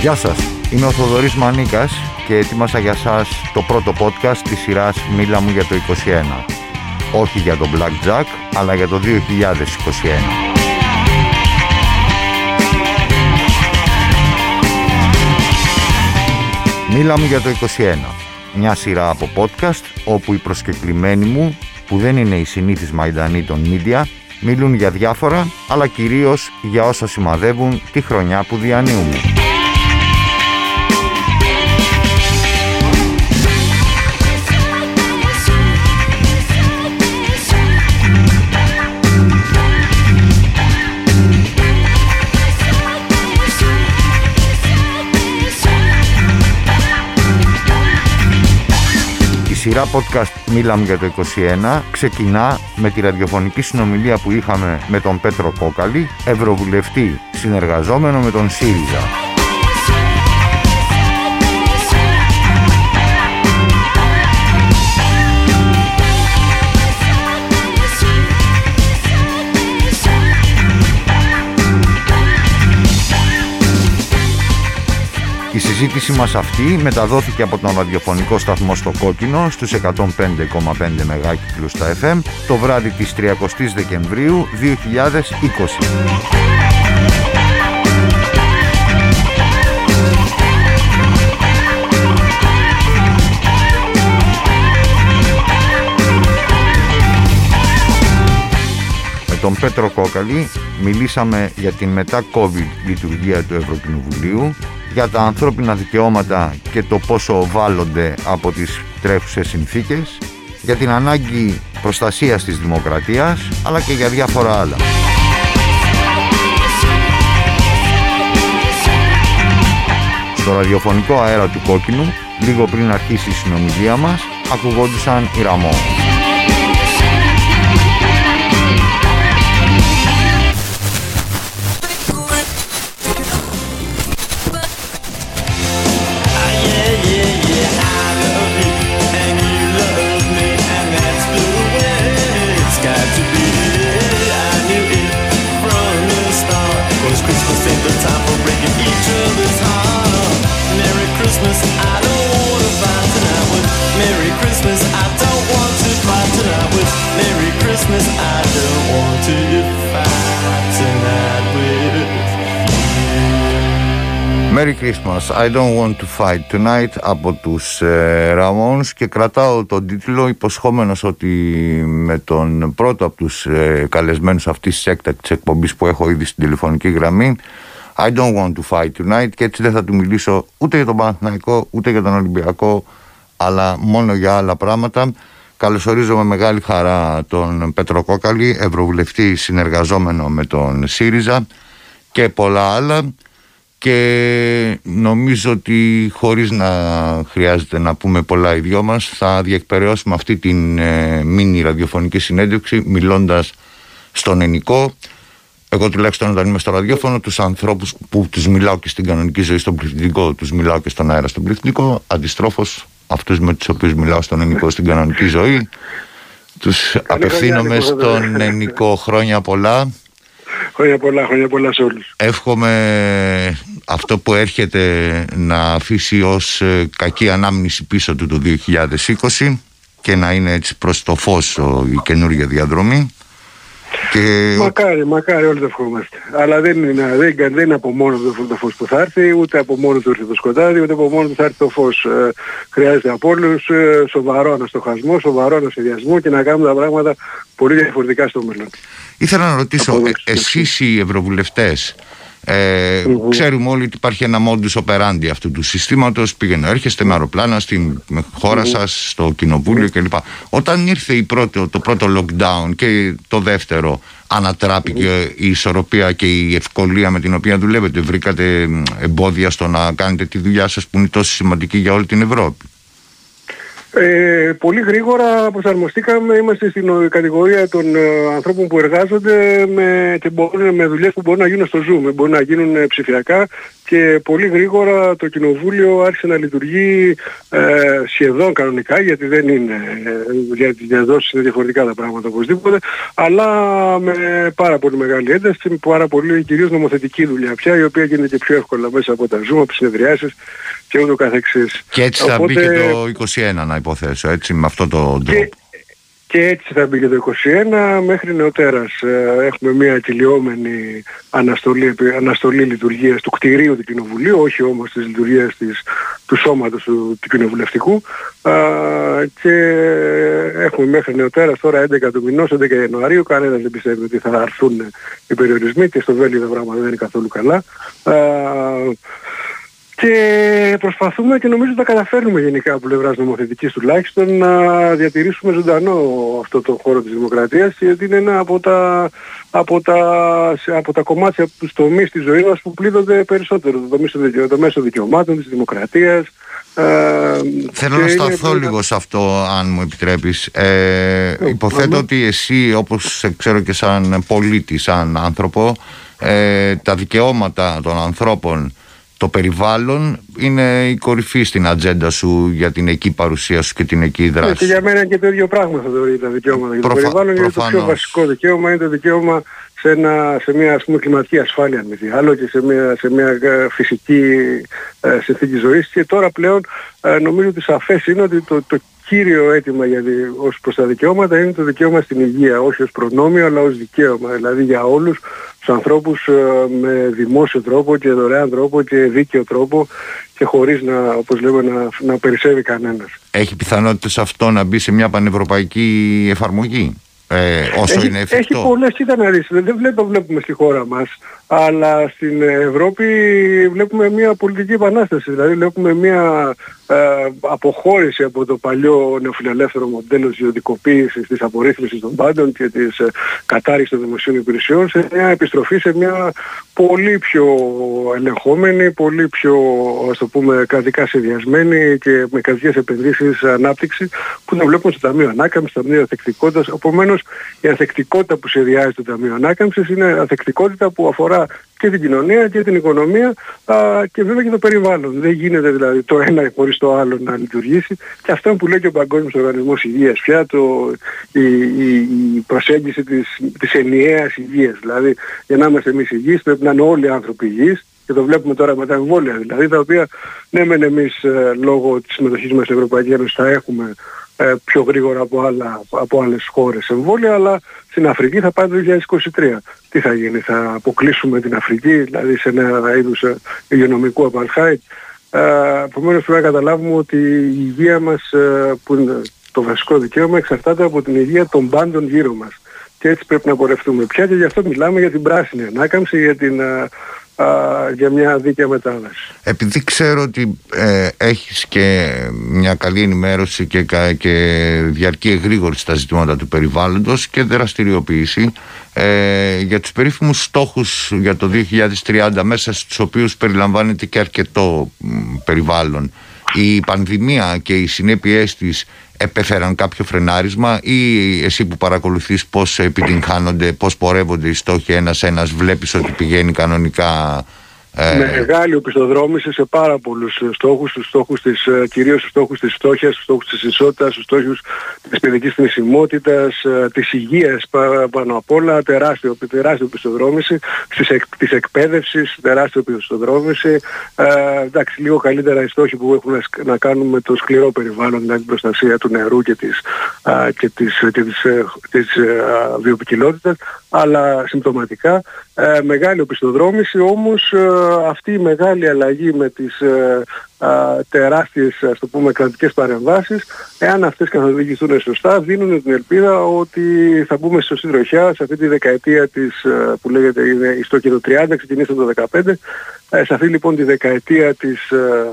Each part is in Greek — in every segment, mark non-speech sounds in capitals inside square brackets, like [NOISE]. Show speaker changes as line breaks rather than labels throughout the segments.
Γεια σας, είμαι ο Θοδωρής Μανίκας και ετοίμασα για σας το πρώτο podcast της σειράς «Μίλα μου για το 21». Όχι για το Blackjack, αλλά για το 2021. Μίλα μου για το 21. Μια σειρά από podcast όπου οι προσκεκλημένοι μου, που δεν είναι οι συνήθεις μαϊντανοί των media, μιλούν για διάφορα, αλλά κυρίως για όσα σημαδεύουν τη χρονιά που διανύουμε. Σειρά podcast Μίλαμε για το 21 ξεκινά με τη ραδιοφωνική συνομιλία που είχαμε με τον Πέτρο Κόκαλη, Ευρωβουλευτή συνεργαζόμενο με τον ΣΥΡΙΖΑ. Συζήτηση μας αυτή μεταδόθηκε από τον ραδιοφωνικό σταθμό στο Κόκκινο στους 105,5 μεγάκυκλους στα FM το βράδυ της 30 Δεκεμβρίου 2020. Με τον Πέτρο Κόκαλη μιλήσαμε για την μετά COVID λειτουργία του Ευρωκοινοβουλίου για τα ανθρώπινα δικαιώματα και το πόσο βάλλονται από τις τρέχουσες συνθήκες, για την ανάγκη προστασίας της δημοκρατίας, αλλά και για διάφορα άλλα. Στο ραδιοφωνικό αέρα του Κόκκινου, λίγο πριν αρχίσει η συνομιλία μας, ακουγόντουσαν οι Ραμό. Merry Christmas, I don't want to fight tonight από τους ε, Ramones και κρατάω τον τίτλο υποσχόμενος ότι με τον πρώτο από τους ε, καλεσμένους αυτής της έκτακτης εκπομπής που έχω ήδη στην τηλεφωνική γραμμή I don't want to fight tonight και έτσι δεν θα του μιλήσω ούτε για τον Παναθηναϊκό ούτε για τον Ολυμπιακό αλλά μόνο για άλλα πράγματα. Καλωσορίζω με μεγάλη χαρά τον Πέτρο Κόκαλη, Ευρωβουλευτή συνεργαζόμενο με τον ΣΥΡΙΖΑ και πολλά άλλα και νομίζω ότι χωρίς να χρειάζεται να πούμε πολλά οι δυο μας θα διεκπαιρεώσουμε αυτή την ε, μίνι ραδιοφωνική συνέντευξη μιλώντας στον ενικό. Εγώ τουλάχιστον όταν είμαι στο ραδιόφωνο τους ανθρώπους που τους μιλάω και στην κανονική ζωή στον πληθυντικό τους μιλάω και στον αέρα στον πληθυντικό. Αντιστρόφως αυτούς με τους οποίους μιλάω στον ενικό στην κανονική ζωή τους απευθύνομαι στον ενικό. Χρόνια πολλά.
Χρόνια πολλά, χρόνια πολλά σε όλους.
Εύχομαι αυτό που έρχεται να αφήσει ως ε, κακή ανάμνηση πίσω του το 2020 και να είναι έτσι προς το φως η καινούργια διαδρομή.
Και... Μακάρι, μακάρι όλοι το ευχόμαστε. Αλλά δεν είναι, δεν, δεν είναι από μόνο το, το φως που θα έρθει, ούτε από μόνο του έρθει το σκοτάδι, ούτε από μόνο του θα έρθει το φως. Ε, χρειάζεται από όλους ε, σοβαρό αναστοχασμό, σοβαρό ανασχεδιασμό και να κάνουμε τα πράγματα πολύ διαφορετικά στο μέλλον.
Ήθελα να ρωτήσω, ε, εσείς οι ευρωβουλευτές, ε, Ξέρουμε όλοι ότι υπάρχει ένα modus operandi αυτού του συστήματος. Πήγαινε, έρχεστε με αεροπλάνα στην χώρα σας, στο κοινοβούλιο κλπ. Όταν ήρθε η πρώτη, το πρώτο lockdown και το δεύτερο, ανατράπηκε η ισορροπία και η ευκολία με την οποία δουλεύετε. Βρήκατε εμπόδια στο να κάνετε τη δουλειά σας που είναι τόσο σημαντική για όλη την Ευρώπη.
Ε, πολύ γρήγορα προσαρμοστήκαμε, είμαστε στην κατηγορία των ε, ανθρώπων που εργάζονται με, και μπορούν, με δουλειές που μπορούν να γίνουν στο Zoom, μπορούν να γίνουν ε, ψηφιακά και πολύ γρήγορα το Κοινοβούλιο άρχισε να λειτουργεί ε, σχεδόν κανονικά γιατί δεν είναι, ε, για τις διαδόσεις είναι διαφορετικά τα πράγματα οπωσδήποτε, αλλά με πάρα πολύ μεγάλη ένταση και με πάρα πολύ κυρίως νομοθετική δουλειά πια η οποία γίνεται και πιο εύκολα μέσα από τα Zoom, από τις συνεδριάσεις και ούτω καθεξής.
Και έτσι θα μπει και το 21 να υποθέσω, έτσι με αυτό το τρόπο.
Και έτσι θα μπει και το 21 μέχρι νεοτέρας. Ε, έχουμε μια κυλιόμενη αναστολή, αναστολή λειτουργίας του κτηρίου του Κοινοβουλίου, όχι όμως της λειτουργίας της, του σώματος του, του Κοινοβουλευτικού. Α, και έχουμε μέχρι νεοτέρας τώρα 11 του μηνός, 11 Ιανουαρίου. Κανένας δεν πιστεύει ότι θα έρθουν οι περιορισμοί και στο Βέλιο τα πράγματα δεν είναι καθόλου καλά. Α, και προσπαθούμε και νομίζω τα καταφέρνουμε γενικά από πλευράς νομοθετικής τουλάχιστον να διατηρήσουμε ζωντανό αυτό το χώρο της δημοκρατίας γιατί είναι ένα από τα, από τα, από τα κομμάτια, από τους τομείς της ζωής μας που πλήττονται περισσότερο. Το τομείς το μέσο δικαιωμάτων, της δημοκρατίας.
Ε, Θέλω να σταθώ λίγο σε αυτό αν μου επιτρέπεις. Ε, υποθέτω ότι εσύ όπως ξέρω και σαν πολίτης, σαν άνθρωπο ε, τα δικαιώματα των ανθρώπων το περιβάλλον είναι η κορυφή στην ατζέντα σου για την εκεί παρουσία σου και την εκεί δράση. Ναι,
και για μένα και το ίδιο πράγμα θα θεωρεί τα δικαιώματα. Για το περιβάλλον είναι το πιο βασικό δικαίωμα, είναι το δικαίωμα σε, ένα, σε μια ας πούμε, κλιματική ασφάλεια αν μη άλλο και σε μια, σε μια ε, φυσική ε, συνθήκη ζωής και τώρα πλέον ε, νομίζω ότι σαφές είναι ότι το, το κύριο αίτημα για, ως προς τα δικαιώματα είναι το δικαίωμα στην υγεία, όχι ως προνόμιο αλλά ως δικαίωμα, δηλαδή για όλους τους ανθρώπους ε, με δημόσιο τρόπο και δωρεάν τρόπο και δίκαιο τρόπο και χωρίς να, όπως λέμε, να, να περισσεύει κανένας.
Έχει πιθανότητες αυτό να μπει σε μια πανευρωπαϊκή εφαρμογή ε, όσο
έχει,
είναι εφικτό;
Έχει πολλές, κοίτα να δεις, δεν βλέπω, βλέπουμε στη χώρα μας, αλλά στην Ευρώπη βλέπουμε μια πολιτική επανάσταση, δηλαδή βλέπουμε μια ε, αποχώρηση από το παλιό νεοφιλελεύθερο μοντέλο της ιδιωτικοποίησης, της απορρίθμισης των πάντων και της ε, κατάρρησης των δημοσίων υπηρεσιών σε μια επιστροφή σε μια πολύ πιο ελεγχόμενη, πολύ πιο ας το πούμε κρατικά σχεδιασμένη και με κρατικές επενδύσεις ανάπτυξη που να βλέπουμε στο Ταμείο Ανάκαμψης, στο Ταμείο Αθεκτικότητας. Επομένως η αθεκτικότητα που σχεδιάζει το Ταμείο Ανάκαμψης είναι αθεκτικότητα που αφορά και την κοινωνία και την οικονομία α, και βέβαια και το περιβάλλον. Δεν γίνεται δηλαδή το ένα χωρίς το άλλο να λειτουργήσει και αυτό που λέει και ο Παγκόσμιος Οργανισμός Υγείας πια το, η, η, η προσέγγιση της, της ενιαίας υγείας. Δηλαδή για να είμαστε εμείς υγιείς πρέπει να είναι όλοι οι άνθρωποι υγιείς και το βλέπουμε τώρα με τα εμβόλια δηλαδή τα οποία ναι μεν εμείς ε, λόγω της συμμετοχής μας στην Ευρωπαϊκή Ένωση θα έχουμε ε, πιο γρήγορα από, άλλα, από άλλες χώρες εμβόλια, αλλά στην Αφρική θα πάει το 2023. Τι θα γίνει, θα αποκλείσουμε την Αφρική, δηλαδή σε ένα είδους ε, υγειονομικού απαλχάιτ. Ε, επομένως πρέπει να καταλάβουμε ότι η υγεία μας, ε, που είναι το βασικό δικαίωμα, εξαρτάται από την υγεία των πάντων γύρω μας. Και έτσι πρέπει να πορευτούμε πια και γι' αυτό μιλάμε για την πράσινη ανάκαμψη, για την για μια δίκαια μετάβαση.
Επειδή ξέρω ότι ε, έχεις και μια καλή ενημέρωση και, και διαρκή εγρήγορση στα ζητήματα του περιβάλλοντος και δραστηριοποίηση ε, για τους περίφημους στόχους για το 2030 μέσα στους οποίους περιλαμβάνεται και αρκετό περιβάλλον η πανδημία και οι συνέπειές της επέφεραν κάποιο φρενάρισμα ή εσύ που παρακολουθείς πώς επιτυγχάνονται, πώς πορεύονται οι στόχοι ένας-ένας βλέπεις ότι πηγαίνει κανονικά
ε... Μεγάλη οπισθοδρόμηση σε πάρα πολλούς στόχους, τους στόχους της, ε, κυρίως τους στόχους της φτώχειας, τους στόχους της ισότητας, τους στόχους της παιδικής θνησιμότητας, ε, της υγείας πάνω απ' όλα, τεράστιο, τεράστιο οπισθοδρόμηση, της, εκ, της εκπαίδευσης, τεράστιο οπισθοδρόμηση. Ε, εντάξει, λίγο καλύτερα οι στόχοι που έχουν να κάνουν με το σκληρό περιβάλλον, δηλαδή την προστασία του νερού και της, α, και της, και της, ε, της, της αλλά συμπτωματικά. Ε, μεγάλη οπισθοδρόμηση, όμως αυτή η μεγάλη αλλαγή με τις ε, α, τεράστιες ας το πούμε κρατικές παρεμβάσεις. Εάν αυτές καθοδηγηθούν σωστά δίνουν την ελπίδα ότι θα μπούμε στη σωστή τροχιά σε αυτή τη δεκαετία της, ε, που λέγεται είναι στο και το 30 ξεκινήσαμε το 15 ε, σε αυτή λοιπόν τη δεκαετία της, ε,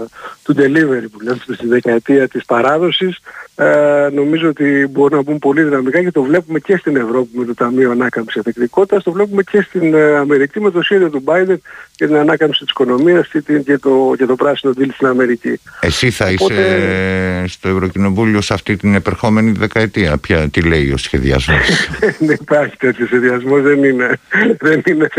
του delivery που λέμε, στη δεκαετία της παράδοσης ε, νομίζω ότι μπορούν να μπουν πολύ δυναμικά και το βλέπουμε και στην Ευρώπη με το Ταμείο Ανάκαμψης Εφεκτικότητας, το βλέπουμε και στην Αμερική με το σχέδιο του Biden για την ανάκαμψη της οικονομίας και, το, και το πράσινο deal στην Αμερική.
Εσύ θα είσαι στο Ευρωκοινοβούλιο σε αυτή την επερχόμενη δεκαετία. Ποια, τι λέει ο σχεδιασμός; [LAUGHS]
δεν υπάρχει τέτοιο σχεδιασμός. Δεν είναι. Δεν είναι.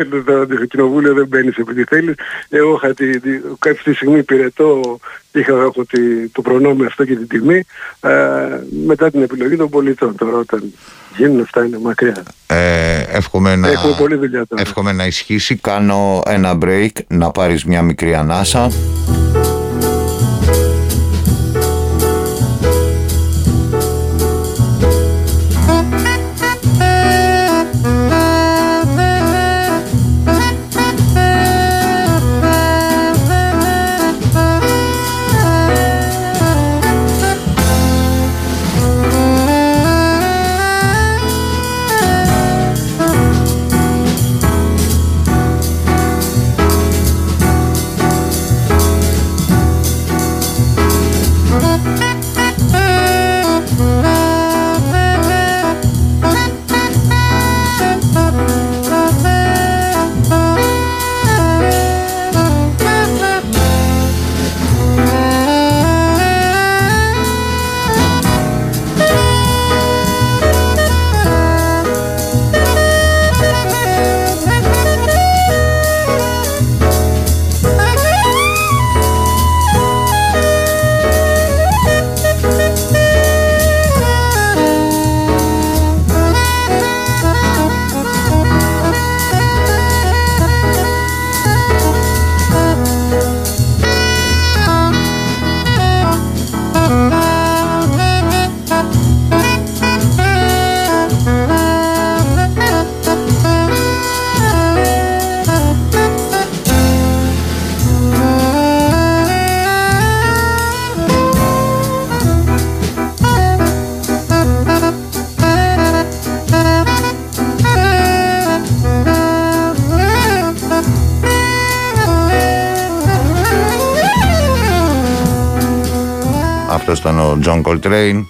Το Κοινοβούλιο δεν μπαίνει σε ό,τι θέλεις. Εγώ είχα τη, τη, κάποια στιγμή πυρετό είχα έχω τη, το προνόμιο αυτό και την τιμή ε, μετά την επιλογή των πολιτών. Τώρα όταν γίνουν αυτά είναι μακριά.
Ε, εύχομαι, να,
Έχουμε πολλή δουλειά τώρα.
εύχομαι να ισχύσει. Κάνω ένα break, να πάρεις μια μικρή ανάσα. Ο Τζον Κολτρέιν.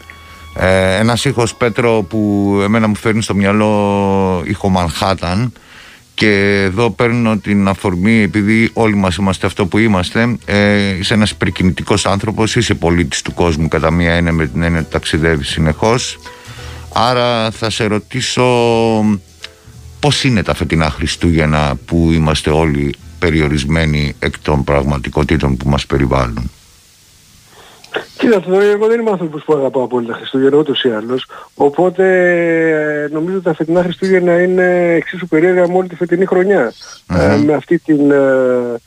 Ε, ένας ήχος Πέτρο που εμένα μου φέρνει στο μυαλό ήχο Μανχάταν. Και εδώ παίρνω την αφορμή επειδή όλοι μας είμαστε αυτό που είμαστε. Ε, είσαι ένας υπερκινητικός άνθρωπος είσαι πολίτης του κόσμου κατά μία έννοια με την έννοια ότι ταξιδεύεις συνεχώς. Άρα θα σε ρωτήσω πώς είναι τα φετινά Χριστούγεννα που είμαστε όλοι περιορισμένοι εκ των πραγματικότητων που μας περιβάλλουν;
Κοίτα, εγώ δεν είμαι άνθρωπος που αγαπάω πολύ τα Χριστούγεννα ούτως ή άλλως. Οπότε ε, νομίζω ότι τα φετινά Χριστούγεννα είναι εξίσου περίεργα με όλη τη φετινή Ε, με αυτή την ε,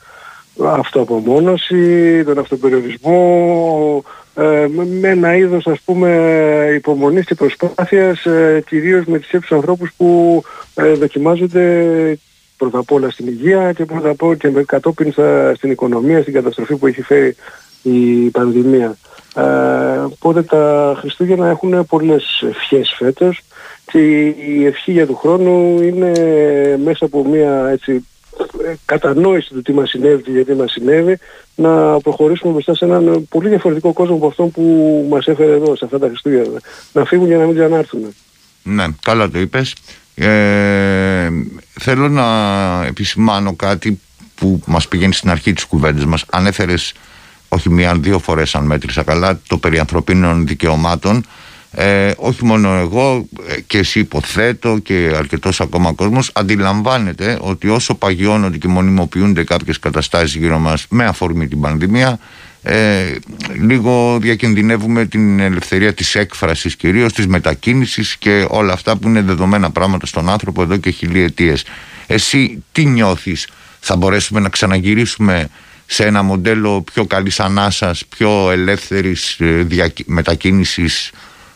αυτοαπομόνωση, τον αυτοπεριορισμό, ε, με ένα είδος ας πούμε υπομονής και προσπάθειας ε, κυρίως με τις έξω ανθρώπους που ε, δοκιμάζονται πρώτα απ' όλα στην υγεία και πρώτα απ' όλα και κατόπιν στην οικονομία, στην καταστροφή που έχει φέρει η πανδημία. Ε, οπότε τα Χριστούγεννα έχουν πολλές ευχές φέτος και η ευχή για του χρόνου είναι μέσα από μια έτσι, κατανόηση του τι μας συνέβη και γιατί μας συνέβη να προχωρήσουμε μπροστά σε έναν πολύ διαφορετικό κόσμο από αυτόν που μας έφερε εδώ σε αυτά τα Χριστούγεννα. Να φύγουν για να μην ξανάρθουν.
Ναι, καλά το είπες. Ε, θέλω να επισημάνω κάτι που μας πηγαίνει στην αρχή της κουβέντας μας. Ανέφερες όχι μία, δύο φορές αν μέτρησα καλά, το περί ανθρωπίνων δικαιωμάτων. Ε, όχι μόνο εγώ ε, και εσύ υποθέτω και αρκετός ακόμα κόσμος αντιλαμβάνεται ότι όσο παγιώνονται και μονιμοποιούνται κάποιες καταστάσεις γύρω μας με αφορμή την πανδημία ε, λίγο διακινδυνεύουμε την ελευθερία της έκφρασης κυρίως της μετακίνησης και όλα αυτά που είναι δεδομένα πράγματα στον άνθρωπο εδώ και χιλιετίες εσύ τι νιώθεις; Θα μπορέσουμε να ξαναγυρίσουμε σε ένα μοντέλο πιο καλής ανάσας, πιο ελεύθερης ε, μετακίνησης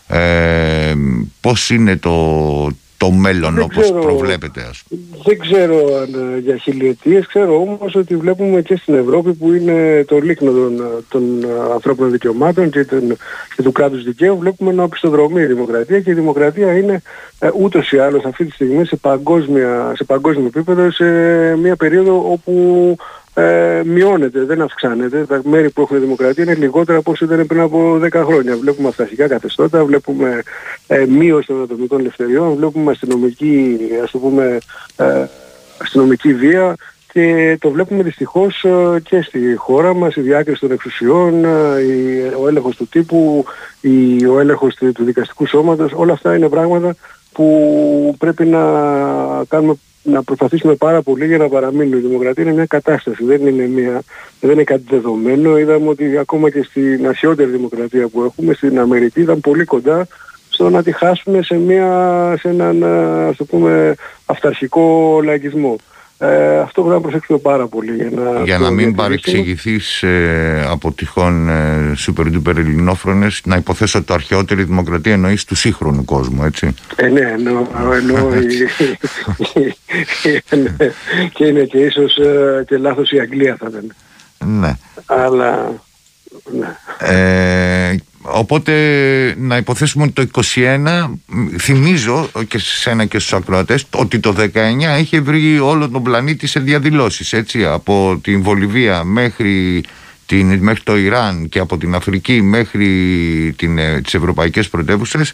ε, πώς είναι το, το μέλλον δεν όπως ξέρω, προβλέπετε ας
Δεν ξέρω αν ε, για χιλιετίες, ξέρω όμως ότι βλέπουμε και στην Ευρώπη που είναι το λίκνο των, των ανθρώπινων δικαιωμάτων και, τον, και του κράτους δικαίου βλέπουμε να οπισθοδρομεί η δημοκρατία. Και η δημοκρατία είναι ε, ούτως ή άλλως αυτή τη στιγμή σε, παγκόσμια, σε παγκόσμιο επίπεδο σε μια περίοδο όπου ε, μειώνεται, δεν αυξάνεται. Τα μέρη που έχουν δημοκρατία είναι λιγότερα από όσο ήταν πριν από 10 χρόνια. Βλέπουμε αυταρχικά καθεστώτα, βλέπουμε ε, μείωση των ατομικών ελευθεριών, βλέπουμε αστυνομική, ας το πούμε, ε, αστυνομική βία και και το βλέπουμε δυστυχώς ε, και στη χώρα μας, η διάκριση των εξουσιών, ε, ο έλεγχος του τύπου, ο έλεγχος του δικαστικού σώματος, όλα αυτά είναι πράγματα που πρέπει να κάνουμε να προσπαθήσουμε πάρα πολύ για να παραμείνει η δημοκρατία είναι μια κατάσταση, δεν είναι, μια, δεν είναι κάτι δεδομένο. Είδαμε ότι ακόμα και στην ασιότερη δημοκρατία που έχουμε, στην Αμερική ήταν πολύ κοντά στο να τη χάσουμε σε, μια, σε έναν ας το πούμε, αυταρχικό λαϊκισμό. Ε, αυτό πρέπει να προσέξουμε πάρα πολύ για να,
για να μην παρεξηγηθείς ε, από τυχόν ε, super duper ελληνόφρονες να υποθέσω ότι το αρχαιότερη δημοκρατία εννοείς του σύγχρονου κόσμου έτσι.
Ε, ναι εννοώ, εννοώ [LAUGHS] [LAUGHS] και είναι και ίσως ε, και λάθος η Αγγλία θα ήταν.
Ναι.
Αλλά ναι.
Ε, Οπότε να υποθέσουμε ότι το 21, θυμίζω και σε σένα και στους ακροατές, ότι το 19 είχε βρει όλο τον πλανήτη σε διαδηλώσεις, έτσι, από την Βολιβία μέχρι, την, μέχρι το Ιράν και από την Αφρική μέχρι την, ε, τις ευρωπαϊκές πρωτεύουσες,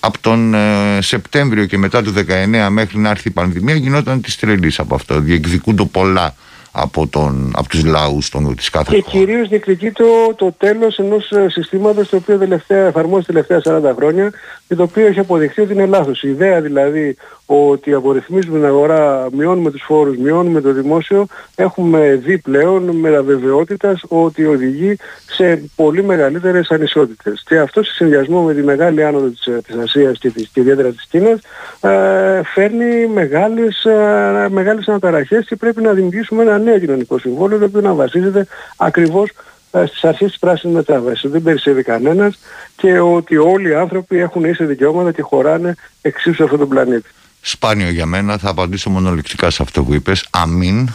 από τον ε, Σεπτέμβριο και μετά το 19 μέχρι να έρθει η πανδημία γινόταν της τρελής από αυτό, διεκδικούνται πολλά από, τον, από τους λαούς των, της κάθε
Και κυρίως διεκδικεί το, το τέλος ενός ε, συστήματος το οποίο τελευταία, εφαρμόζει τελευταία 40 χρόνια και το οποίο έχει αποδειχθεί ότι είναι λάθος. Η ιδέα δηλαδή ότι απορριθμίζουμε την αγορά, μειώνουμε τους φόρους, μειώνουμε το δημόσιο, έχουμε δει πλέον με αβεβαιότητας ότι οδηγεί σε πολύ μεγαλύτερες ανισότητες. Και αυτό σε συνδυασμό με τη μεγάλη άνοδο της, ε, της Ασίας και, της, και ιδιαίτερα της Κίνας ε, φέρνει μεγάλες, ε, μεγάλες αναταραχές και πρέπει να δημιουργήσουμε ένα νέο κοινωνικό συμβόλαιο το οποίο να βασίζεται ακριβώς ε, στις αρχές της πράσινης μετάβασης. Δεν περισσεύει κανένας και ότι όλοι οι άνθρωποι έχουν ίσα δικαιώματα και χωράνε εξίσου σε αυτόν τον πλανήτη.
Σπάνιο για μένα, θα απαντήσω μονολεκτικά σε αυτό που είπες. Αμήν.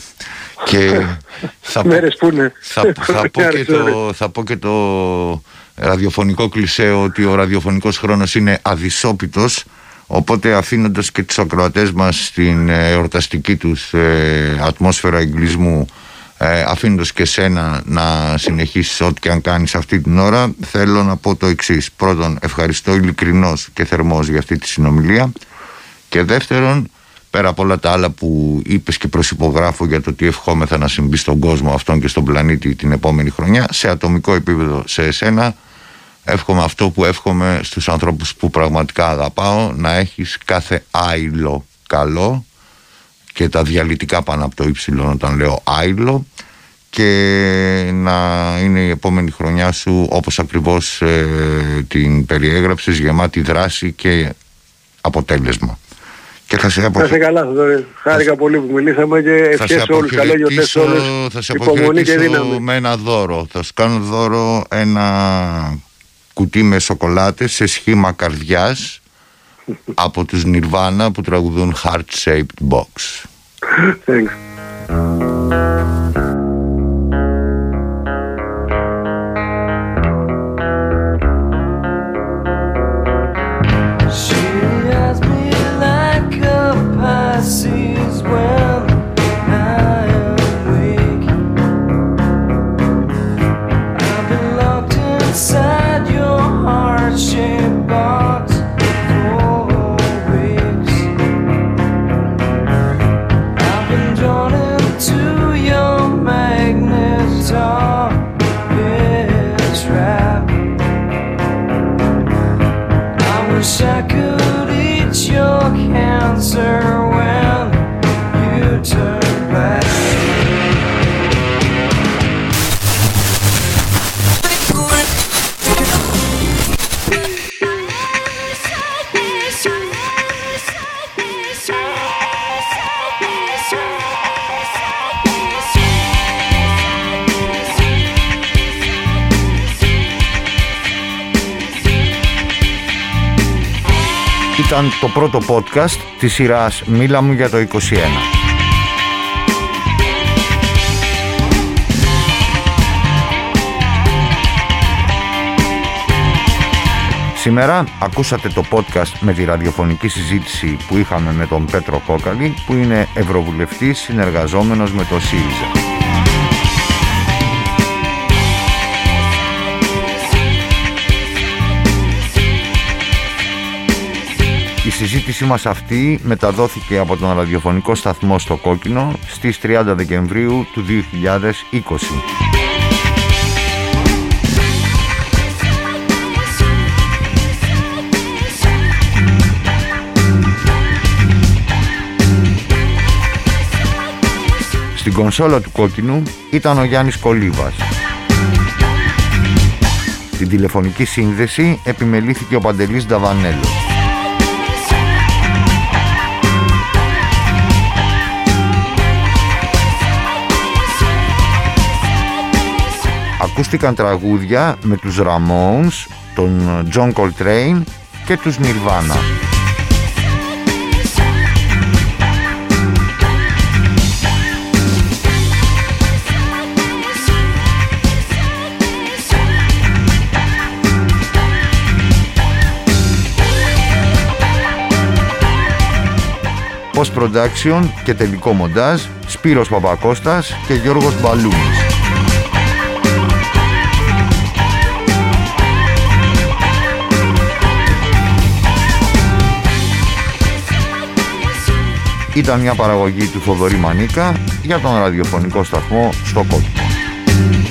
Και [LAUGHS]
θα, Μέρες που είναι.
Θα, θα, [LAUGHS] πω και το, θα πω και το ραδιοφωνικό κλισέ ότι ο ραδιοφωνικός χρόνος είναι αδυσόπιτος οπότε αφήνοντας και τους ακροατές μας στην ε, εορταστική τους ε, ατμόσφαιρα εγκλισμού ε, αφήνοντας και σένα να συνεχίσεις ό,τι και αν κάνεις αυτή την ώρα θέλω να πω το εξής. Πρώτον ευχαριστώ ειλικρινώς και θερμός για αυτή τη συνομιλία. Και δεύτερον πέρα από όλα τα άλλα που είπες και προσυπογράφω για το τι ευχόμεθα να συμβεί στον κόσμο αυτόν και στον πλανήτη την επόμενη χρονιά σε ατομικό επίπεδο σε εσένα εύχομαι αυτό που εύχομαι στους ανθρώπους που πραγματικά αγαπάω να έχεις κάθε άϊλο καλό και τα διαλυτικά πάνω από το ύψιλο όταν λέω άϊλο και να είναι η επόμενη χρονιά σου όπως ακριβώς ε, την περιέγραψες γεμάτη δράση και αποτέλεσμα.
Και θα σε αποχαιρετήσω. Θα καλά, θα Χάρηκα πολύ που μιλήσαμε και ευχές σε όλους. Καλό γιορτές σε όλους.
Θα σε αποχαιρετήσω με ένα δώρο. Θα σου κάνω δώρο ένα κουτί με σοκολάτες σε σχήμα καρδιάς από τους Nirvana που τραγουδούν Heart Shaped Box.
Thanks.
Ήταν το πρώτο podcast της σειράς «Μίλα μου για το 21». Σήμερα ακούσατε το podcast με τη ραδιοφωνική συζήτηση που είχαμε με τον Πέτρο Κόκαλη που είναι Ευρωβουλευτής συνεργαζόμενος με το ΣΥΡΙΖΑ. Συζήτησή μας αυτή μεταδόθηκε από τον ραδιοφωνικό σταθμό στο Κόκκινο στις 30 Δεκεμβρίου του 2020. Στην κονσόλα του κόκκινου ήταν ο Γιάννης Κολίβας. Στην τηλεφωνική σύνδεση επιμελήθηκε ο Παντελής Νταβανέλος. Ακούστηκαν τραγούδια με τους Ramones, τον John Coltrane και τους Nirvana. Post Production και τελικό μοντάζ Σπύρος Παπακώστας και Γιώργος Μπαλούνης. Ήταν μια παραγωγή του Θοδωρή Μανίκα για τον ραδιοφωνικό σταθμό στο Κόκκινο.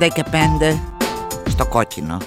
5 και 5 στο κόκκινο.